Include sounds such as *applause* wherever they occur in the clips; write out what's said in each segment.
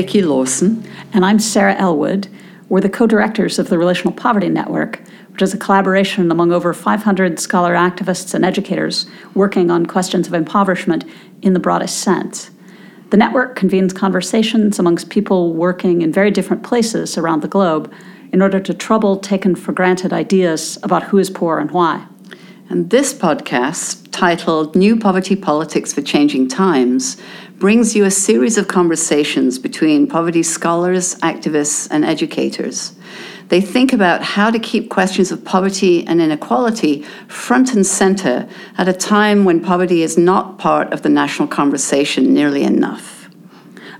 Vicki Lawson. And I'm Sarah Elwood. We're the co directors of the Relational Poverty Network, which is a collaboration among over 500 scholar activists and educators working on questions of impoverishment in the broadest sense. The network convenes conversations amongst people working in very different places around the globe in order to trouble taken for granted ideas about who is poor and why. And this podcast, titled New Poverty Politics for Changing Times, brings you a series of conversations between poverty scholars, activists, and educators. They think about how to keep questions of poverty and inequality front and center at a time when poverty is not part of the national conversation nearly enough.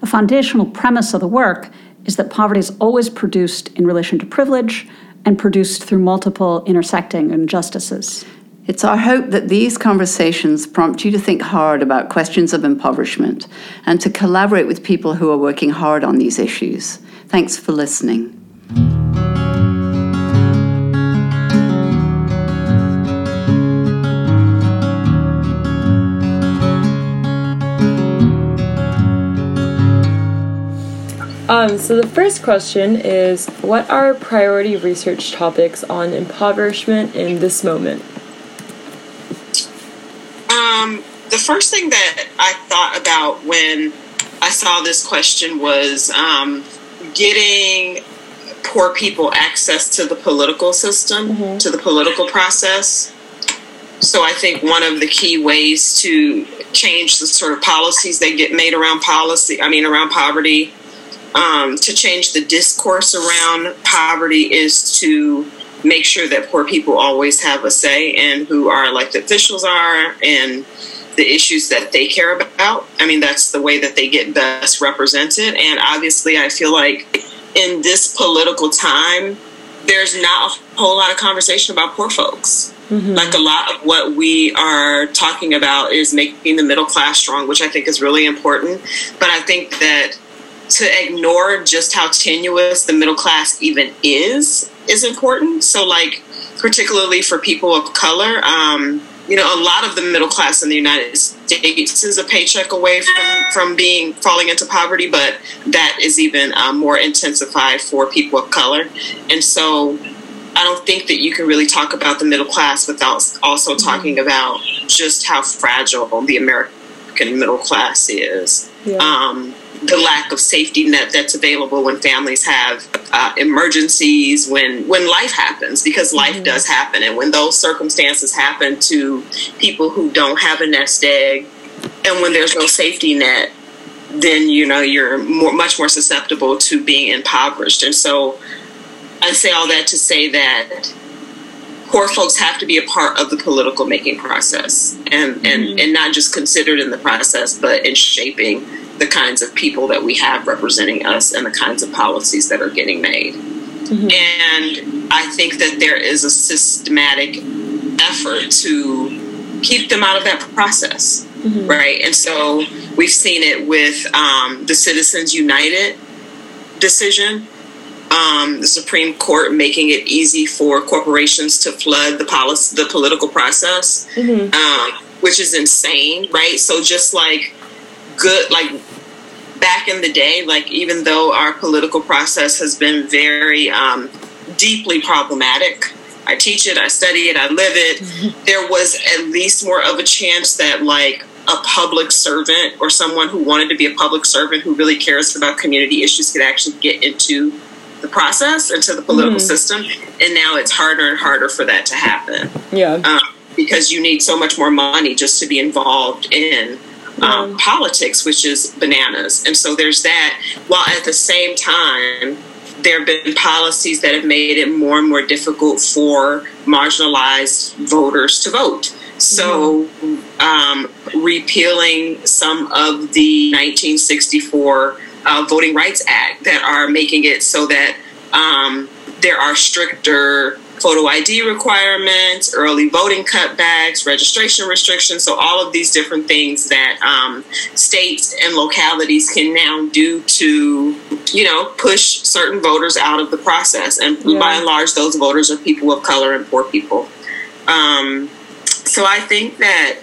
A foundational premise of the work is that poverty is always produced in relation to privilege and produced through multiple intersecting injustices. It's our hope that these conversations prompt you to think hard about questions of impoverishment and to collaborate with people who are working hard on these issues. Thanks for listening. Um, so the first question is, what are priority research topics on impoverishment in this moment? Um, the first thing that I thought about when I saw this question was um, getting poor people access to the political system, mm-hmm. to the political process. So I think one of the key ways to change the sort of policies that get made around policy, I mean, around poverty, um, to change the discourse around poverty is to make sure that poor people always have a say in who our elected officials are and the issues that they care about. I mean, that's the way that they get best represented. And obviously, I feel like in this political time, there's not a whole lot of conversation about poor folks. Mm-hmm. Like a lot of what we are talking about is making the middle class strong, which I think is really important. But I think that to ignore just how tenuous the middle class even is is important. So, like, particularly for people of color, um, you know, a lot of the middle class in the United States is a paycheck away from, from being falling into poverty, but that is even um, more intensified for people of color. And so, I don't think that you can really talk about the middle class without also mm-hmm. talking about just how fragile the American middle class is. Yeah. Um, the lack of safety net that's available when families have uh, emergencies, when when life happens, because life mm-hmm. does happen, and when those circumstances happen to people who don't have a nest egg, and when there's no safety net, then you know you're more, much more susceptible to being impoverished. And so, I say all that to say that poor folks have to be a part of the political making process, and mm-hmm. and and not just considered in the process, but in shaping the kinds of people that we have representing us and the kinds of policies that are getting made. Mm-hmm. And I think that there is a systematic effort to keep them out of that process, mm-hmm. right? And so we've seen it with um, the Citizens United decision. Um, the Supreme Court making it easy for corporations to flood the policy, the political process, mm-hmm. um, which is insane, right? So just like good, like back in the day, like even though our political process has been very um, deeply problematic, I teach it, I study it, I live it. *laughs* There was at least more of a chance that like a public servant or someone who wanted to be a public servant who really cares about community issues could actually get into the process into the political mm-hmm. system and now it's harder and harder for that to happen yeah um, because you need so much more money just to be involved in um, politics, which is bananas. And so there's that. While at the same time, there have been policies that have made it more and more difficult for marginalized voters to vote. So, um, repealing some of the 1964 uh, Voting Rights Act that are making it so that um, there are stricter photo ID requirements, early voting cutbacks, registration restrictions. So, all of these different things that um, states and localities can now do to, you know, push certain voters out of the process. And yeah. by and large, those voters are people of color and poor people. Um, so, I think that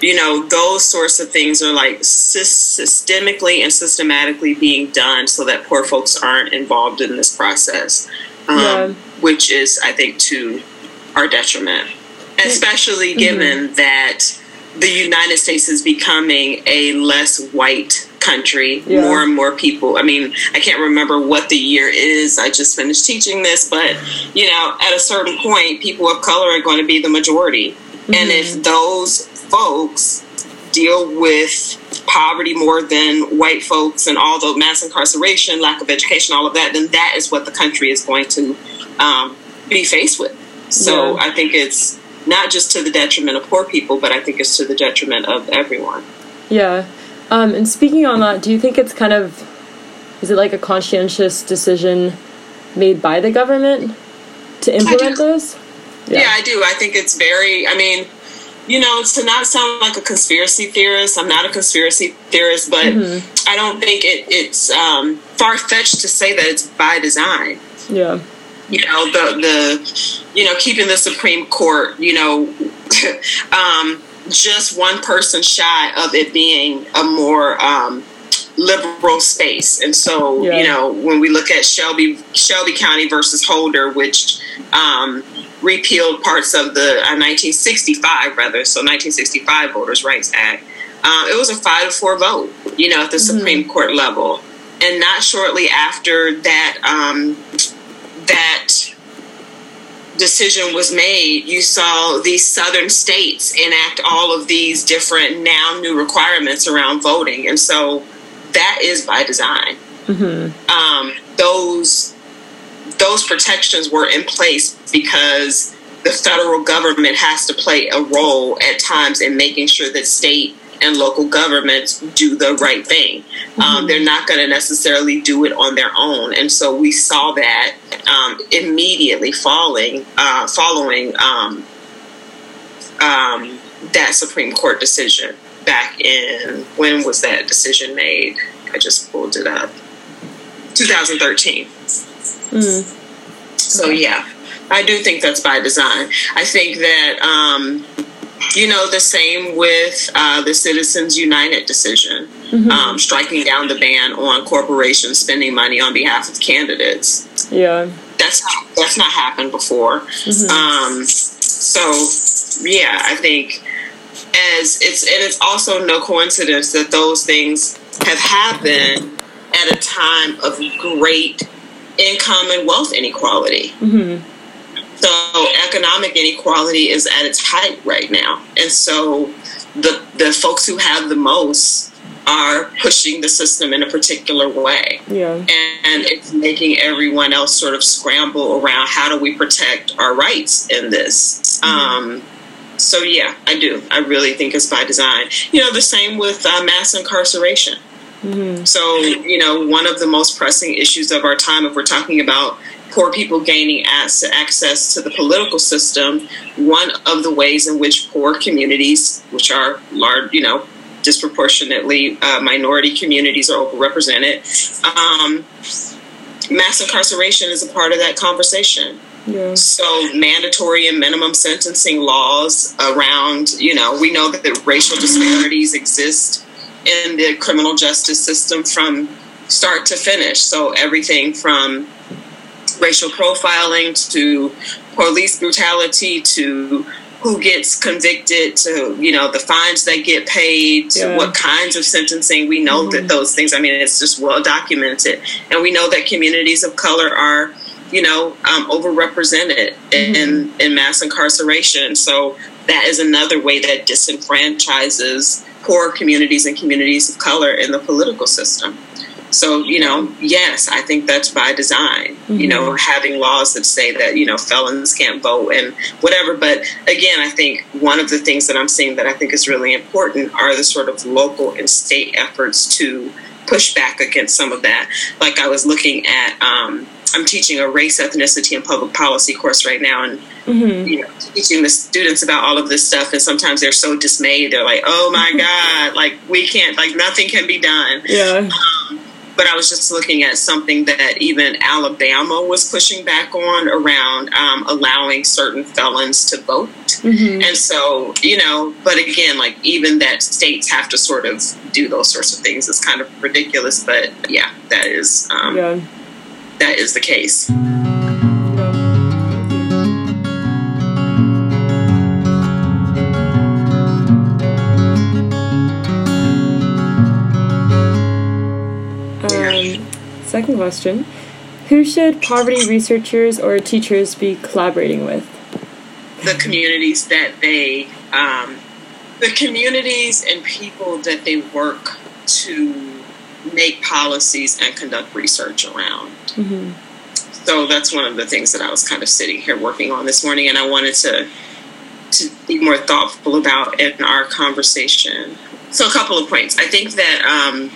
you know, those sorts of things are like systemically and systematically being done so that poor folks aren't involved in this process, um, yeah. Which is, I think, to our detriment, especially mm-hmm. given that the United States is becoming a less white country. Yeah. More and more people. I mean, I can't remember what the year is. I just finished teaching this, but you know, at a certain point, people of color are going to be the majority. Mm-hmm. And if mm-hmm. those folks deal with poverty more than white folks and all the mass incarceration, lack of education, all of that, then that is what the country is going to um, be faced with. So yeah. I think it's not just to the detriment of poor people, but I think it's to the detriment of everyone. Yeah. Um, and speaking on that, do you think it's kind of, is it like a conscientious decision made by the government to implement this? Yeah. yeah, I do. I think it's very, I mean, you know, to not sound like a conspiracy theorist, I'm not a conspiracy theorist, but mm-hmm. I don't think it, it's um, far fetched to say that it's by design. Yeah. You know, the, the, you know, keeping the Supreme Court, you know, *laughs* um, just one person shy of it being a more um, liberal space. And so, yeah. you know, when we look at Shelby Shelby County versus Holder, which um, repealed parts of the uh, 1965, rather, so 1965 Voters' Rights Act, uh, it was a five to four vote, you know, at the mm-hmm. Supreme Court level. And not shortly after that, um, that decision was made, you saw these southern states enact all of these different now new requirements around voting. And so that is by design. Mm-hmm. Um, those those protections were in place because the federal government has to play a role at times in making sure that state and local governments do the right thing. Um, mm-hmm. Um, they're not going to necessarily do it on their own, and so we saw that um, immediately falling uh, following um, um, that Supreme Court decision back in when was that decision made? I just pulled it up. 2013. Mm. So yeah, I do think that's by design. I think that um, you know, the same with uh, the Citizens United decision, mm-hmm. um, striking down the ban on corporations spending money on behalf of candidates. Yeah, that's not, that's not happened before. Mm-hmm. Um, so yeah, I think as it's and it's also no coincidence that those things have happened at a time of great income and wealth inequality. Mm-hmm. So economic inequality is at its height right now. And so the the folks who have the most are pushing the system in a particular way. Yeah. And it's making everyone else sort of scramble around how do we protect our rights in this. Mm-hmm. Um, so yeah, I do. I really think it's by design. You know, the same with uh, mass incarceration. Mm-hmm. So, you know, one of the most pressing issues of our time, if we're talking about poor people gaining access to the political system, one of the ways in which poor communities, which are large, you know, disproportionately uh, minority communities are overrepresented, um, mass incarceration is a part of that conversation. Yeah. So mandatory and minimum sentencing laws around, you know, we know that the racial disparities exist in the criminal justice system from start to finish. So everything from racial profiling to police brutality to who gets convicted to you know the fines that get paid to yeah. what kinds of sentencing we know mm-hmm. that those things i mean it's just well documented and we know that communities of color are you know um, overrepresented mm-hmm. in in mass incarceration so that is another way that disenfranchises poor communities and communities of color in the political system so, you know, yes, I think that's by design, mm-hmm. you know, mm-hmm. having laws that say that, you know, felons can't vote and whatever. But again, I think one of the things that I'm seeing that I think is really important are the sort of local and state efforts to push back against some of that. Like I was looking at, um, I'm teaching a race, ethnicity, and public policy course right now, and mm-hmm. you know, teaching the students about all of this stuff. And sometimes they're so dismayed; they're like, "Oh my God! Like we can't! Like nothing can be done." Yeah. Um, but I was just looking at something that even Alabama was pushing back on around um, allowing certain felons to vote. Mm-hmm. And so, you know, but again, like even that states have to sort of do those sorts of things is kind of ridiculous. But yeah, that is um, yeah. that is the case. Second question Who should poverty researchers or teachers be collaborating with? The communities that they, um, the communities and people that they work to make policies and conduct research around. Mm-hmm. So that's one of the things that I was kind of sitting here working on this morning, and I wanted to to be more thoughtful about in our conversation. So a couple of points. I think that um,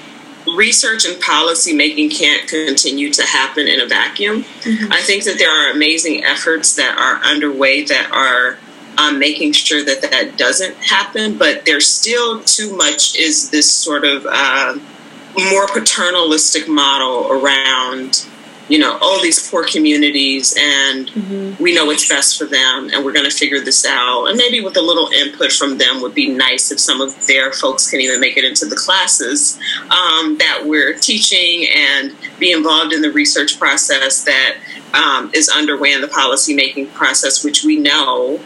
research and policy making can't continue to happen in a vacuum. Mm-hmm. I think that there are amazing efforts that are underway that are um, making sure that that doesn't happen, but there's still too much is this sort of uh, more paternalistic model around you know, all these poor communities and mm-hmm. we know what's best for them and we're going to figure this out. And maybe with a little input from them would be nice if some of their folks can even make it into the classes um, that we're teaching and be involved in the research process that um, is underway in the policy making process, which we know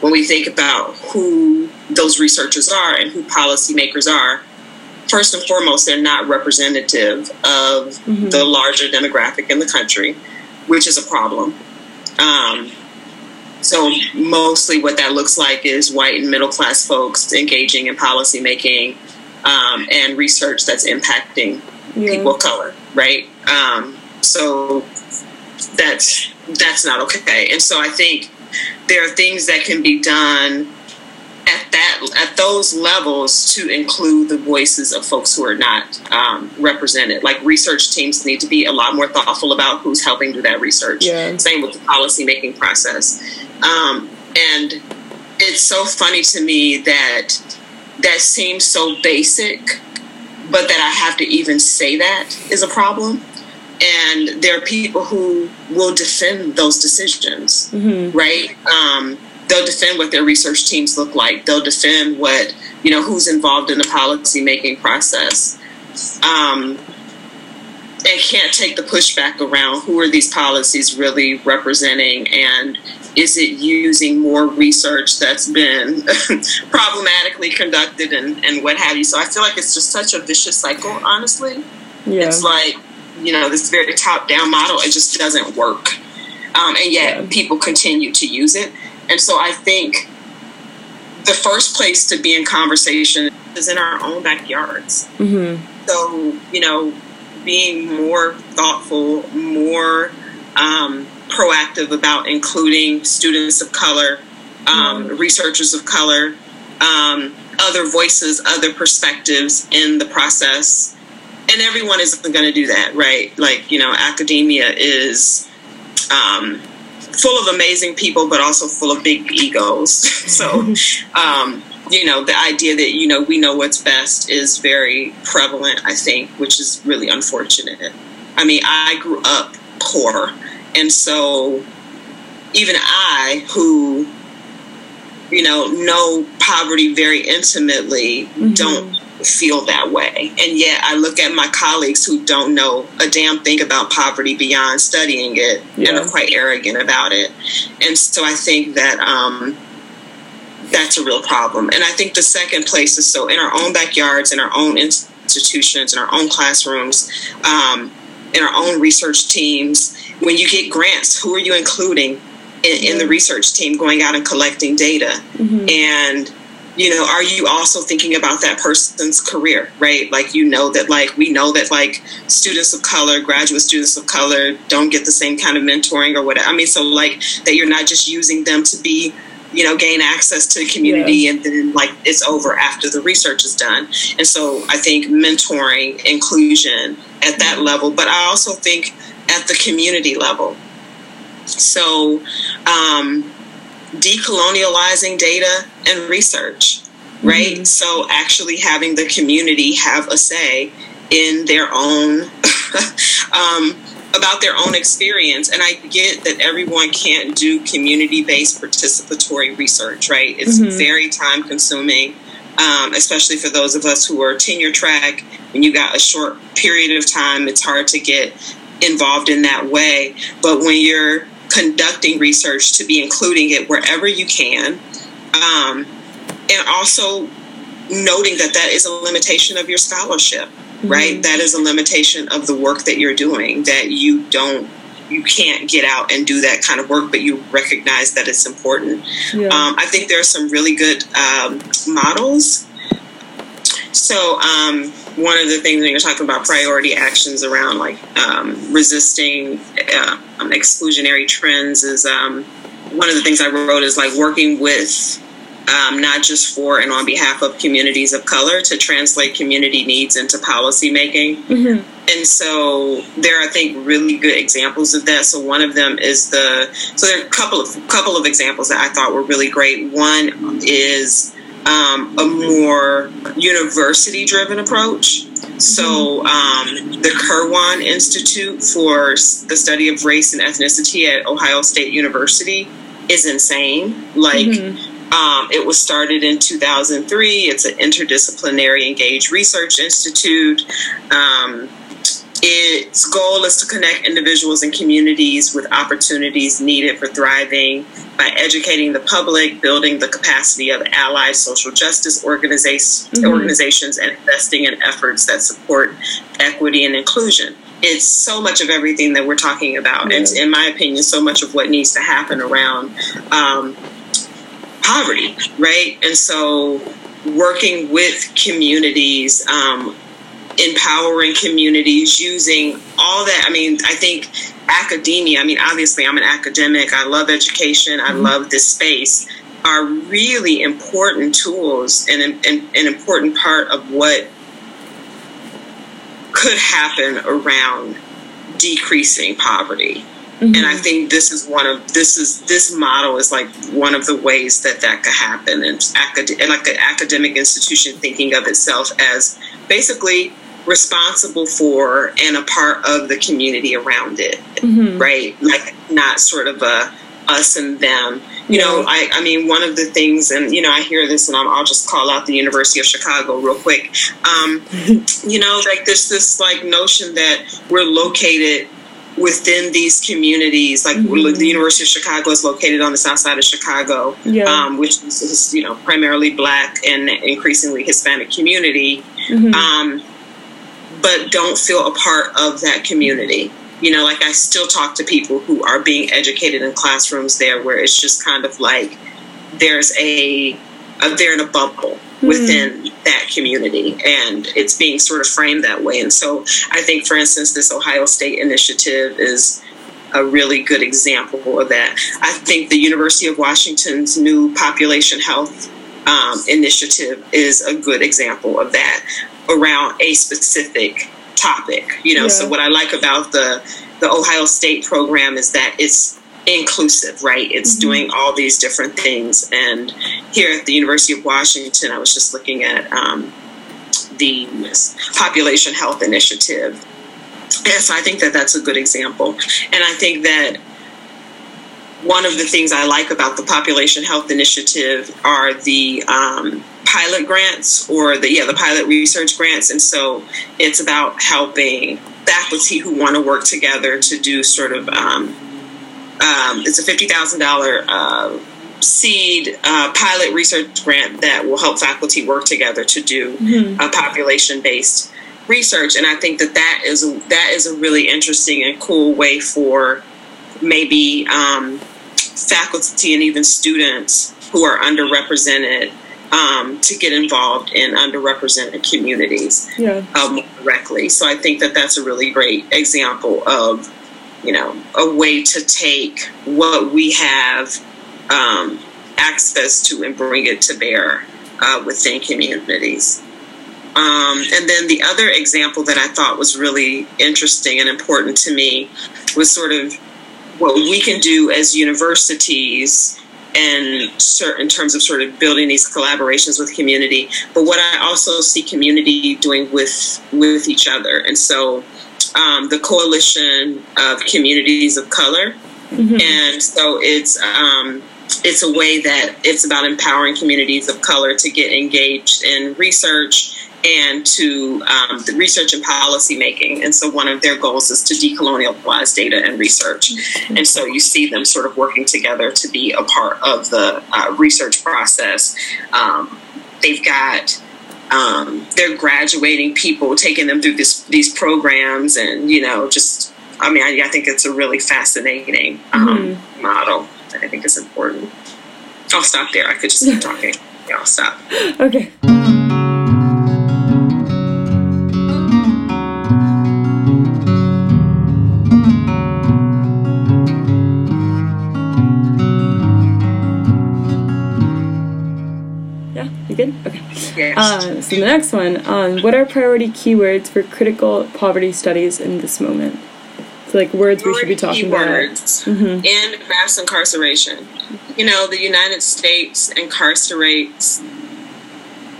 when we think about who those researchers are and who policymakers are first and foremost, they're not representative of mm-hmm. the larger demographic in the country, which is a problem. Um, so mostly what that looks like is white and middle class folks engaging in policy making um, and research that's impacting yeah. people of color, right? Um, so that's that's not okay. And so I think there are things that can be done at that at those levels to include the voices of folks who are not um, represented. Like research teams need to be a lot more thoughtful about who's helping do that research. Yeah. Same with the policy making process. Um, and it's so funny to me that that seems so basic, but that I have to even say that is a problem. And there are people who will defend those decisions, mm-hmm. right? Um, they'll defend what their research teams look like. They'll defend what you know who's involved in the policy making process. Um, and can't take the pushback around who are these policies really representing and is it using more research that's been *laughs* problematically conducted and, and what have you. So I feel like it's just such a vicious cycle, honestly. Yeah. It's like, you know, this very top down model, it just doesn't work. Um, and yet yeah. people continue to use it. And so I think the first place to be in conversation is in our own backyards. Mm-hmm. So, you know, being more thoughtful, more um, proactive about including students of color, um, mm-hmm. researchers of color, um, other voices, other perspectives in the process. And everyone isn't going to do that, right? Like, you know, academia is um, full of amazing people, but also full of big egos. *laughs* so, *laughs* um, you know, the idea that, you know, we know what's best is very prevalent, I think, which is really unfortunate. I mean, I grew up poor. And so even I, who, you know, know poverty very intimately, mm-hmm. don't feel that way. And yet I look at my colleagues who don't know a damn thing about poverty beyond studying it yeah. and are quite arrogant about it. And so I think that um, that's a real problem. And I think the second place is so in our own backyards, in our own institutions, in our own classrooms, um, in our own research teams. When you get grants, who are you including in, in the research team going out and collecting data? Mm-hmm. And you know are you also thinking about that person's career right like you know that like we know that like students of color graduate students of color don't get the same kind of mentoring or whatever i mean so like that you're not just using them to be you know gain access to the community yeah. and then like it's over after the research is done and so i think mentoring inclusion at that mm-hmm. level but i also think at the community level so um decolonializing data and research, right? Mm-hmm. So actually having the community have a say in their own *laughs* um, about their own experience. And I get that everyone can't do community based participatory research, right? It's mm-hmm. very time consuming, um, especially for those of us who are tenure track. When you got a short period of time, it's hard to get involved in that way. But when you're conducting research, to be including it wherever you can, um, and also noting that that is a limitation of your scholarship mm-hmm. right? That is a limitation of the work that you're doing, that you don't you can't get out and do that kind of work, but you recognize that it's important. Yeah. Um, I think there are some really good um, models. So, um, one of the things when you're talking about priority actions around like um, resisting uh, um, exclusionary trends is um, one of the things I wrote is like working with um, not just for and on behalf of communities of color to translate community needs into policy making. Mm-hmm. And so there are, I think, really good examples of that. So one of them is the so there are a couple of couple of examples that I thought were really great. One is um, a more university driven approach. So, mm-hmm. um, the Kirwan Institute for the Study of Race and Ethnicity at Ohio State University is insane. Like, mm-hmm um, it was started in 2003. It's an interdisciplinary engaged research institute. Um, its goal is to connect individuals and communities with opportunities needed for thriving by educating the public, building the capacity of allied social justice organizations, mm-hmm. organizations and investing in efforts that support equity and inclusion. It's so much of everything that we're talking about, and in my opinion, so much of what needs to happen around um, poverty, right? And so working with communities, um, empowering communities, using all that. I mean, I think academia, I mean, obviously, I'm an academic, I love education, I mm-hmm. love this space, are really important tools and an important part of what could happen around decreasing poverty. Mm-hmm. And I think this is one of this is this model is like one of the ways that that could happen, and, acad- and like the academic institution thinking of itself as basically responsible for and a part of the community around it, mm-hmm. right? Like not sort of a us and them. You yeah. know, I, I mean, one of the things, and you know, I hear this, and i will just call out the University of Chicago real quick. Um, *laughs* you know, like there's this like notion that we're located within these communities, like mm-hmm. the University of Chicago is located on the south side of Chicago, yeah. um, which is you know primarily Black and increasingly Hispanic community, mm-hmm. um, but don't feel a part of that community. You know, like I still talk to people who are being educated in classrooms there, where it's just kind of like there's a, a they're in a bubble within mm that community and it's being sort of framed that way. And so i think for instance this ohio state initiative is a really good example of that. I think the university of washington's new population health um, initiative is a good example of that around a specific topic you know yeah. so what i like about the the ohio state program is that it's inclusive, right? It's mm-hmm. doing all these different things. And here at the University of Washington, I was just looking at um, the Population Health Initiative. And so I think that that's a good example. And I think that one of the things I like about the Population Health Initiative are the um, pilot grants or the yeah the pilot research grants, and so it's about helping faculty who want to work together to do sort of um, um, it's a fifty thousand uh, seed uh, pilot research grant that will help faculty work together to do mm-hmm. a population based research, and I think that that is a, that is a really interesting and cool way for maybe um, faculty and even students who are underrepresented um, to get involved in underrepresented communities yeah. um, directly. So I think that that's a really great example of you know, a way to take what we have um, access to and bring it to bear uh, within communities. Um, and then the other example that I thought was really interesting and important to me was sort of what we can do as universities and in terms of sort of building these collaborations with community, but what I also see community doing with with each other. And so um, the Coalition of Communities of Color, and so it's um, it's a way that it's about empowering communities of color to get engaged in research and to um, the research and policy making. And so one of their goals is to decolonialize data and research. And so you see them sort of working together to be a part of the uh, research process. Um, they've got um, they're graduating people, taking them through this, these programs, and you know, just I mean, I, I think it's a really fascinating um, model that I think is important. I'll stop there. I could just keep talking. Yeah, I'll stop. *laughs* Okay. Yes. Uh, so the next one, um, what are priority keywords for critical poverty studies in this moment? So like words we should be talking about. keywords in mass incarceration. You know, the United States incarcerates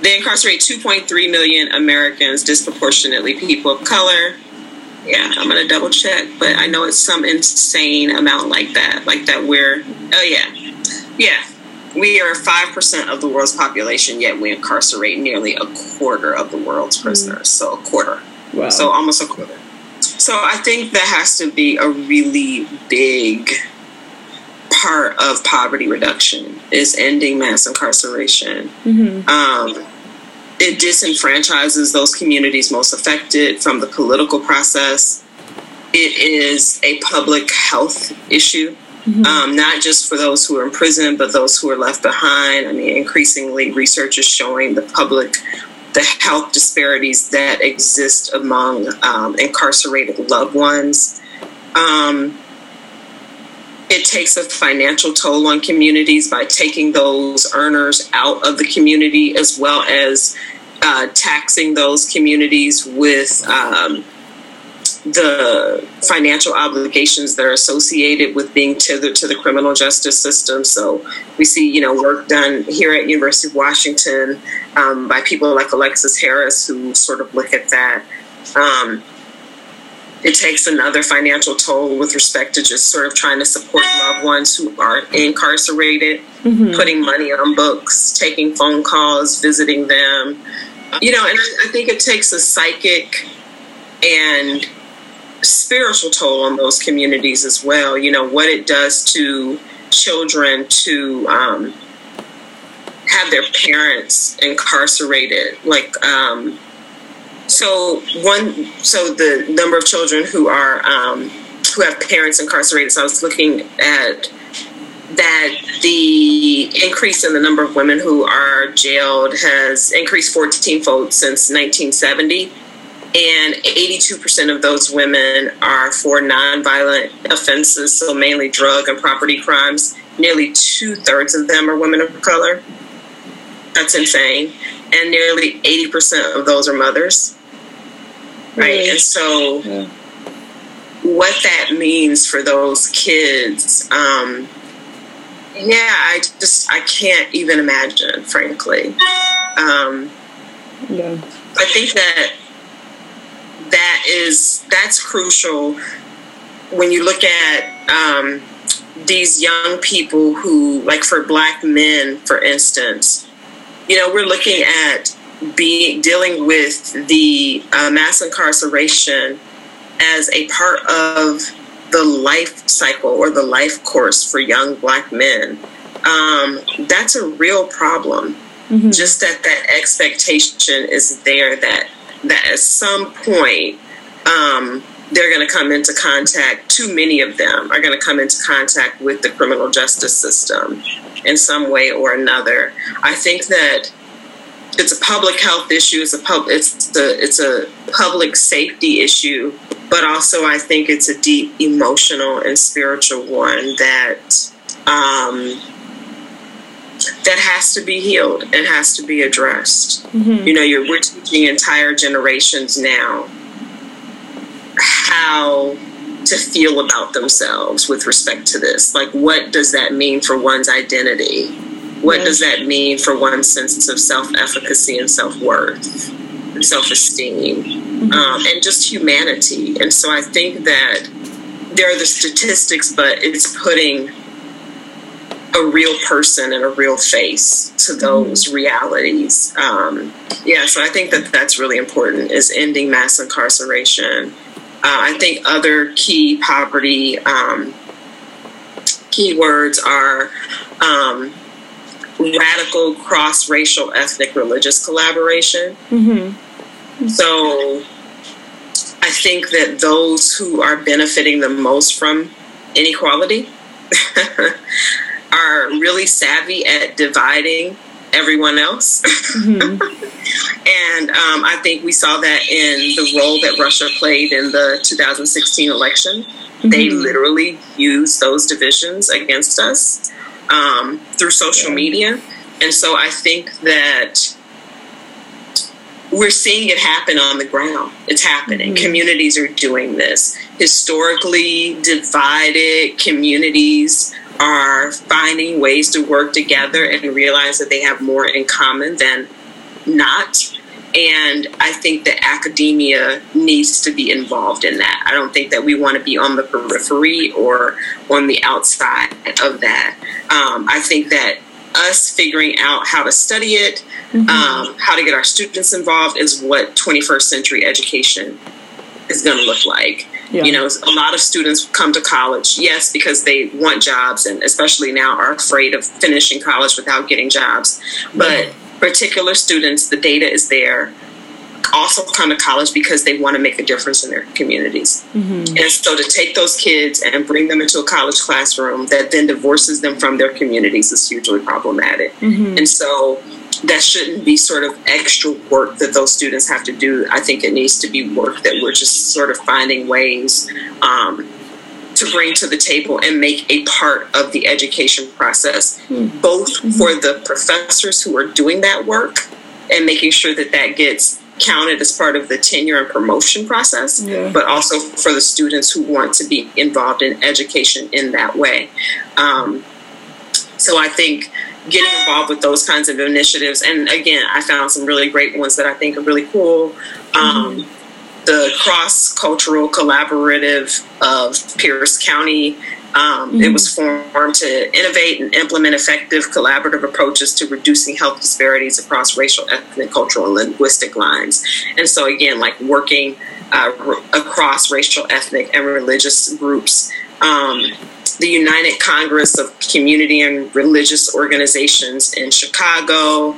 they incarcerate 2.3 million Americans, disproportionately people of color. Yeah, I'm gonna double check, but I know it's some insane amount like that. Like that we're oh yeah. Yeah. We are five percent of the world's population, yet we incarcerate nearly a quarter of the world's prisoners. So a quarter. Wow. So almost a quarter. So I think that has to be a really big part of poverty reduction is ending mass incarceration. Um, it disenfranchises those communities most affected from the political process. It is a public health issue, um, not just for those who are in prison, but those who are left behind. I mean, increasingly, research is showing the public the health disparities that exist among um, incarcerated loved ones. Um, it takes a financial toll on communities by taking those earners out of the community as well as uh, taxing those communities with um, the financial obligations that are associated with being tethered to the criminal justice system. So we see, you know, work done here at University of Washington um, by people like Alexes Harris who sort of look at that. Um, it takes another financial toll with respect to just sort of trying to support loved ones who are incarcerated, putting money on books, taking phone calls, visiting them. You know, and I, I think it takes a psychic and spiritual toll on those communities as well. You know, what it does to children to um, have their parents incarcerated. Like, um, so one, so the number of children who are um, who have parents incarcerated. So I was looking at that the increase in the number of women who are jailed has increased 14 fold since 1970 and 82% of those women are for nonviolent offenses, so mainly drug and property crimes. Nearly two thirds of them are women of color. That's insane. And nearly 80% of those are mothers. Right. Really? And so, Yeah. what that means for those kids, um, yeah, I just, I can't even imagine, frankly. Um, Yeah. I think that that is that's crucial when you look at um, these young people who, like for black men, for instance, you know, we're looking at being dealing with the uh, mass incarceration as a part of the life cycle or the life course for young black men. Um, that's a real problem. Just that that expectation is there that that at some point um, they're going to come into contact. Too many of them are going to come into contact with the criminal justice system in some way or another. I think that it's a public health issue. It's a pub. It's the it's a public safety issue, but also I think it's a deep emotional and spiritual one that um, that has to be healed and has to be addressed. You know, you're we're teaching entire generations now how to feel about themselves with respect to this. Like, what does that mean for one's identity? What does that mean for one's sense of self efficacy and self worth and self esteem? um, and just humanity. And so I think that there are the statistics, but it's putting a real person and a real face to those realities. Um, yeah, so I think that that's really important is ending mass incarceration. Uh, I think other key poverty um, keywords are um, radical cross racial ethnic religious collaboration. So I think that those who are benefiting the most from inequality *laughs* are really savvy at dividing everyone else. *laughs* and um, I think we saw that in the role that Russia played in the 2016 election. They literally used those divisions against us um, through social media. And so I think that we're seeing it happen on the ground. It's happening. Communities are doing this. Historically divided communities are finding ways to work together and realize that they have more in common than not. And I think that academia needs to be involved in that. I don't think that we want to be on the periphery or on the outside of that. Um, I think that us figuring out how to study it, um, how to get our students involved is what 21st century education is going to look like. Yeah. You know, a lot of students come to college, yes, because they want jobs and especially now are afraid of finishing college without getting jobs. But particular students, the data is there, also come to college because they want to make a difference in their communities. Mm-hmm. And so to take those kids and bring them into a college classroom that then divorces them from their communities is hugely problematic. Mm-hmm. And so that shouldn't be sort of extra work that those students have to do. I think it needs to be work that we're just sort of finding ways um, to bring to the table and make a part of the education process, hmm. both mm-hmm. for the professors who are doing that work and making sure that that gets counted as part of the tenure and promotion process, Yeah. but also for the students who want to be involved in education in that way. Um, so I think getting involved with those kinds of initiatives, and again, I found some really great ones that I think are really cool. Um, The cross cultural collaborative of Pierce County. Um, It was formed to innovate and implement effective collaborative approaches to reducing health disparities across racial, ethnic, cultural, and linguistic lines. And so, again, like working uh, r- across racial, ethnic, and religious groups. Um, the United Congress of Community and Religious Organizations in Chicago,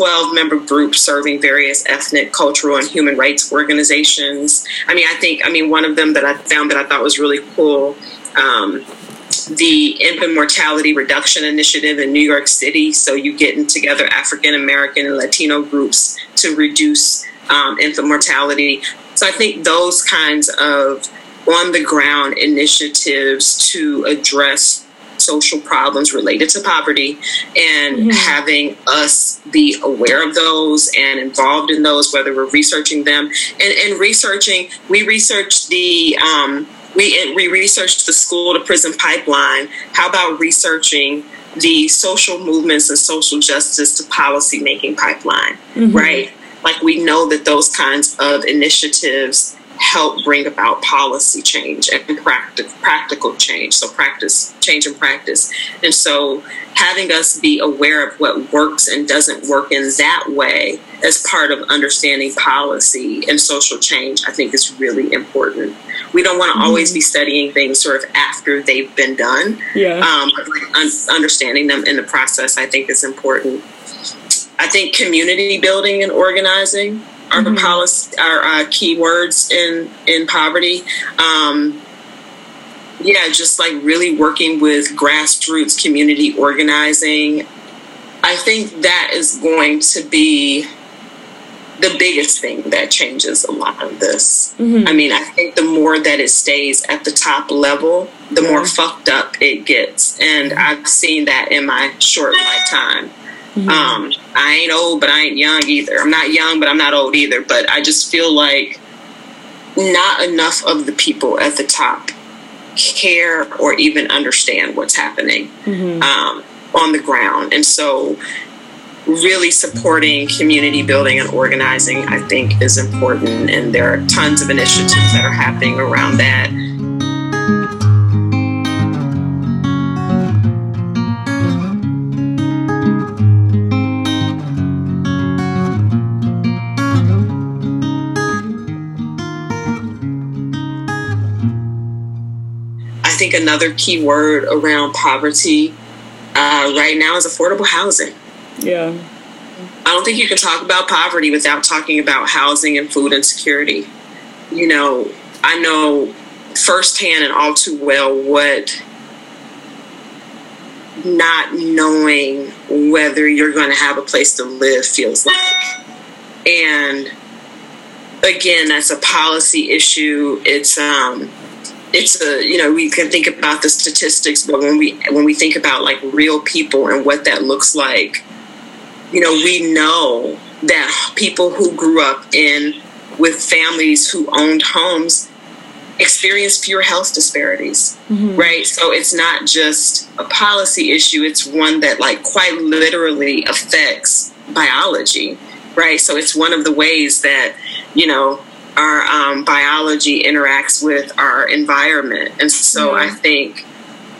12 member groups serving various ethnic, cultural, and human rights organizations. I mean, I think, I mean, one of them that I found that I thought was really cool. Um, the infant mortality reduction initiative in New York City. So you getting together African American and Latino groups to reduce um, infant mortality. So I think those kinds of on the ground initiatives to address social problems related to poverty and having us be aware of those and involved in those, whether we're researching them and, and researching, we researched the, um, we, we researched the school to prison pipeline. How about researching the social movements and social justice to policy making pipeline, right? Like we know that those kinds of initiatives help bring about policy change and practic- practical change. So practice, change in practice. And so having us be aware of what works and doesn't work in that way as part of understanding policy and social change, I think is really important. We don't want to always be studying things sort of after they've been done. Yeah. Um, un- understanding them in the process, I think is important. I think community building and organizing are the policy are uh, key words in in poverty. Um, yeah, just like really working with grassroots community organizing. I think that is going to be the biggest thing that changes a lot of this. I mean, I think the more that it stays at the top level, the more fucked up it gets. And I've seen that in my short lifetime. Um, I ain't old, but I ain't young either. I'm not young, but I'm not old either. But I just feel like not enough of the people at the top care or even understand what's happening um, on the ground. And so really supporting community building and organizing, I think, is important. And there are tons of initiatives that are happening around that. Another key word around poverty uh, right now is affordable housing. Yeah. I don't think you can talk about poverty without talking about housing and food insecurity. You know, I know firsthand and all too well what not knowing whether you're going to have a place to live feels like. And again, that's a policy issue. It's um it's a you know we can think about the statistics but when we when we think about like real people and what that looks like you know we know that people who grew up in with families who owned homes experience fewer health disparities mm-hmm. right so it's not just a policy issue it's one that like quite literally affects biology right so it's one of the ways that you know our um, biology interacts with our environment. And so mm-hmm. I think,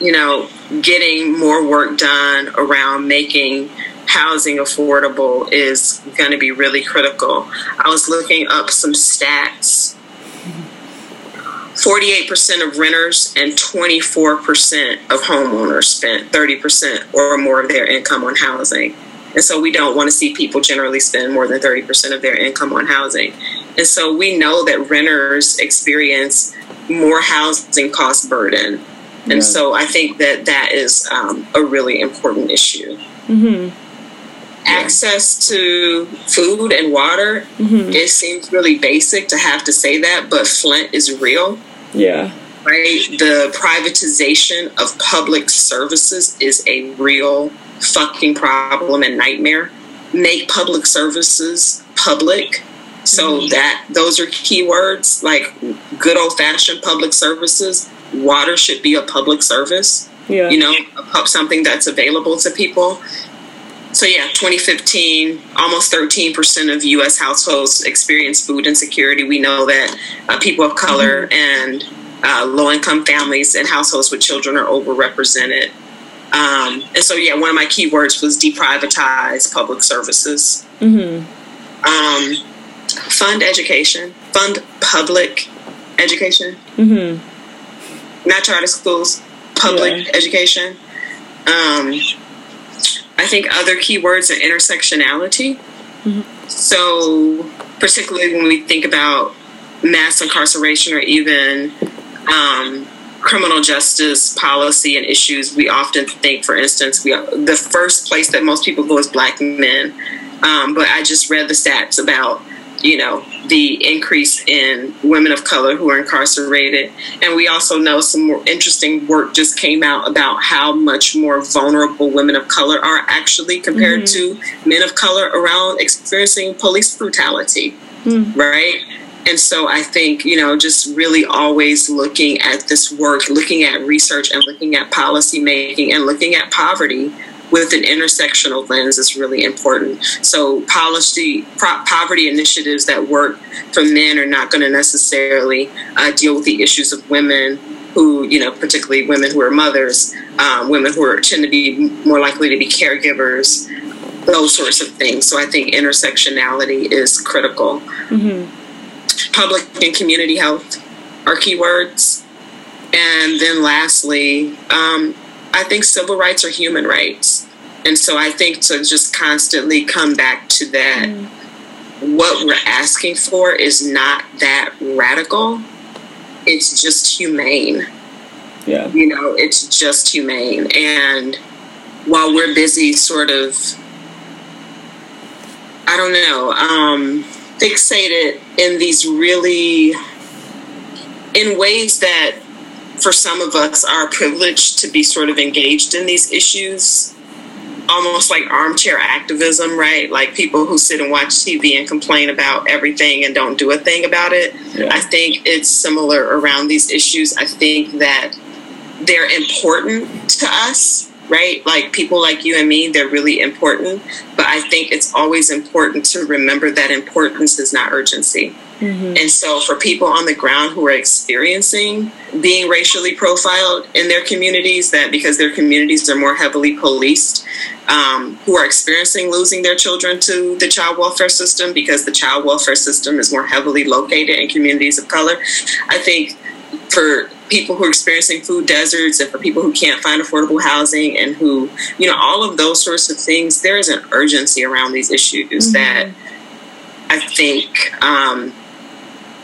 you know, getting more work done around making housing affordable is going to be really critical. I was looking up some stats. 48% of renters and 24% of homeowners spent 30% or more of their income on housing. And so we don't want to see people generally spend more than 30% of their income on housing. And so we know that renters experience more housing cost burden. And yeah. so I think that that is um, a really important issue. Mm-hmm. Access to food and water, mm-hmm. it seems really basic to have to say that, but Flint is real. Yeah. Right? The privatization of public services is a real fucking problem and nightmare. Make public services public so mm-hmm. that those are keywords like good old fashioned public services. Water should be a public service. Yeah. You know, something that's available to people. So yeah, 2015, almost 13% of U.S. households experience food insecurity. We know that uh, people of color mm-hmm. and uh, low-income families and households with children are overrepresented. Um, and so yeah, one of my keywords was deprivatize public services. Mm-hmm. Um, fund education, fund public education, mm-hmm. not charter schools, public yeah. education. Um, I think other keywords are intersectionality. Mm-hmm. So, particularly when we think about mass incarceration or even um, criminal justice policy and issues, we often think, for instance, we the first place that most people go is black men. Um, but I just read the stats about you know, the increase in women of color who are incarcerated. And we also know some more interesting work just came out about how much more vulnerable women of color are actually compared mm-hmm. to men of color around experiencing police brutality, mm-hmm. right? And so I think, you know, just really always looking at this work, looking at research and looking at policy making and looking at poverty with an intersectional lens is really important. So policy pro- poverty initiatives that work for men are not going to necessarily uh, deal with the issues of women who, you know, particularly women who are mothers, um, women who are, tend to be more likely to be caregivers, those sorts of things. So I think intersectionality is critical. Mm-hmm. Public and community health are keywords. And then lastly, um, I think civil rights are human rights. And so I think to just constantly come back to that, mm. what we're asking for is not that radical. It's just humane. Yeah. You know, it's just humane. And while we're busy sort of, I don't know, um, fixated in these really, in ways that for some of us are privileged to be sort of engaged in these issues almost like armchair activism, right? Like people who sit and watch TV and complain about everything and don't do a thing about it. Yeah. I think it's similar around these issues. I think that they're important to us, right? Like people like you and me, they're really important. But I think it's always important to remember that importance is not urgency. Mm-hmm. And so, for people on the ground who are experiencing being racially profiled in their communities, that because their communities are more heavily policed, um, who are experiencing losing their children to the child welfare system because the child welfare system is more heavily located in communities of color, I think for people who are experiencing food deserts and for people who can't find affordable housing and who, you know, all of those sorts of things, there is an urgency around these issues mm-hmm. that I think um,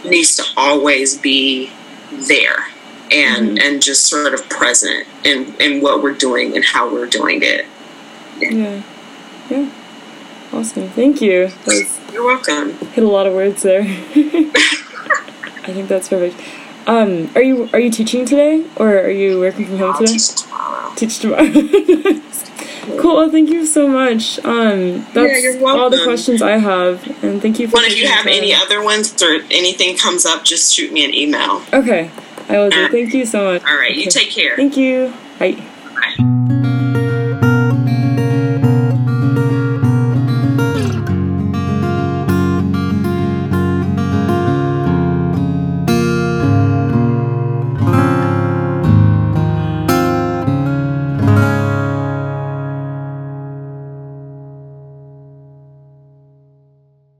needs to always be there and mm-hmm. and just sort of present in in what we're doing and how we're doing it. Yeah. Yeah. yeah. Awesome. Thank you. Was, You're welcome. Hit a lot of words there. *laughs* I think that's perfect. Um, are you are you teaching today or are you working from home I'll today? Teach tomorrow. Teach tomorrow. *laughs* Cool. Well, thank you so much. Um, that's yeah, all the questions I have, and thank you for. Well, if you have any other ones or anything comes up, just shoot me an email. Okay, I will do. Thank you so much. All right, okay. you take care. Thank you. Bye. Bye.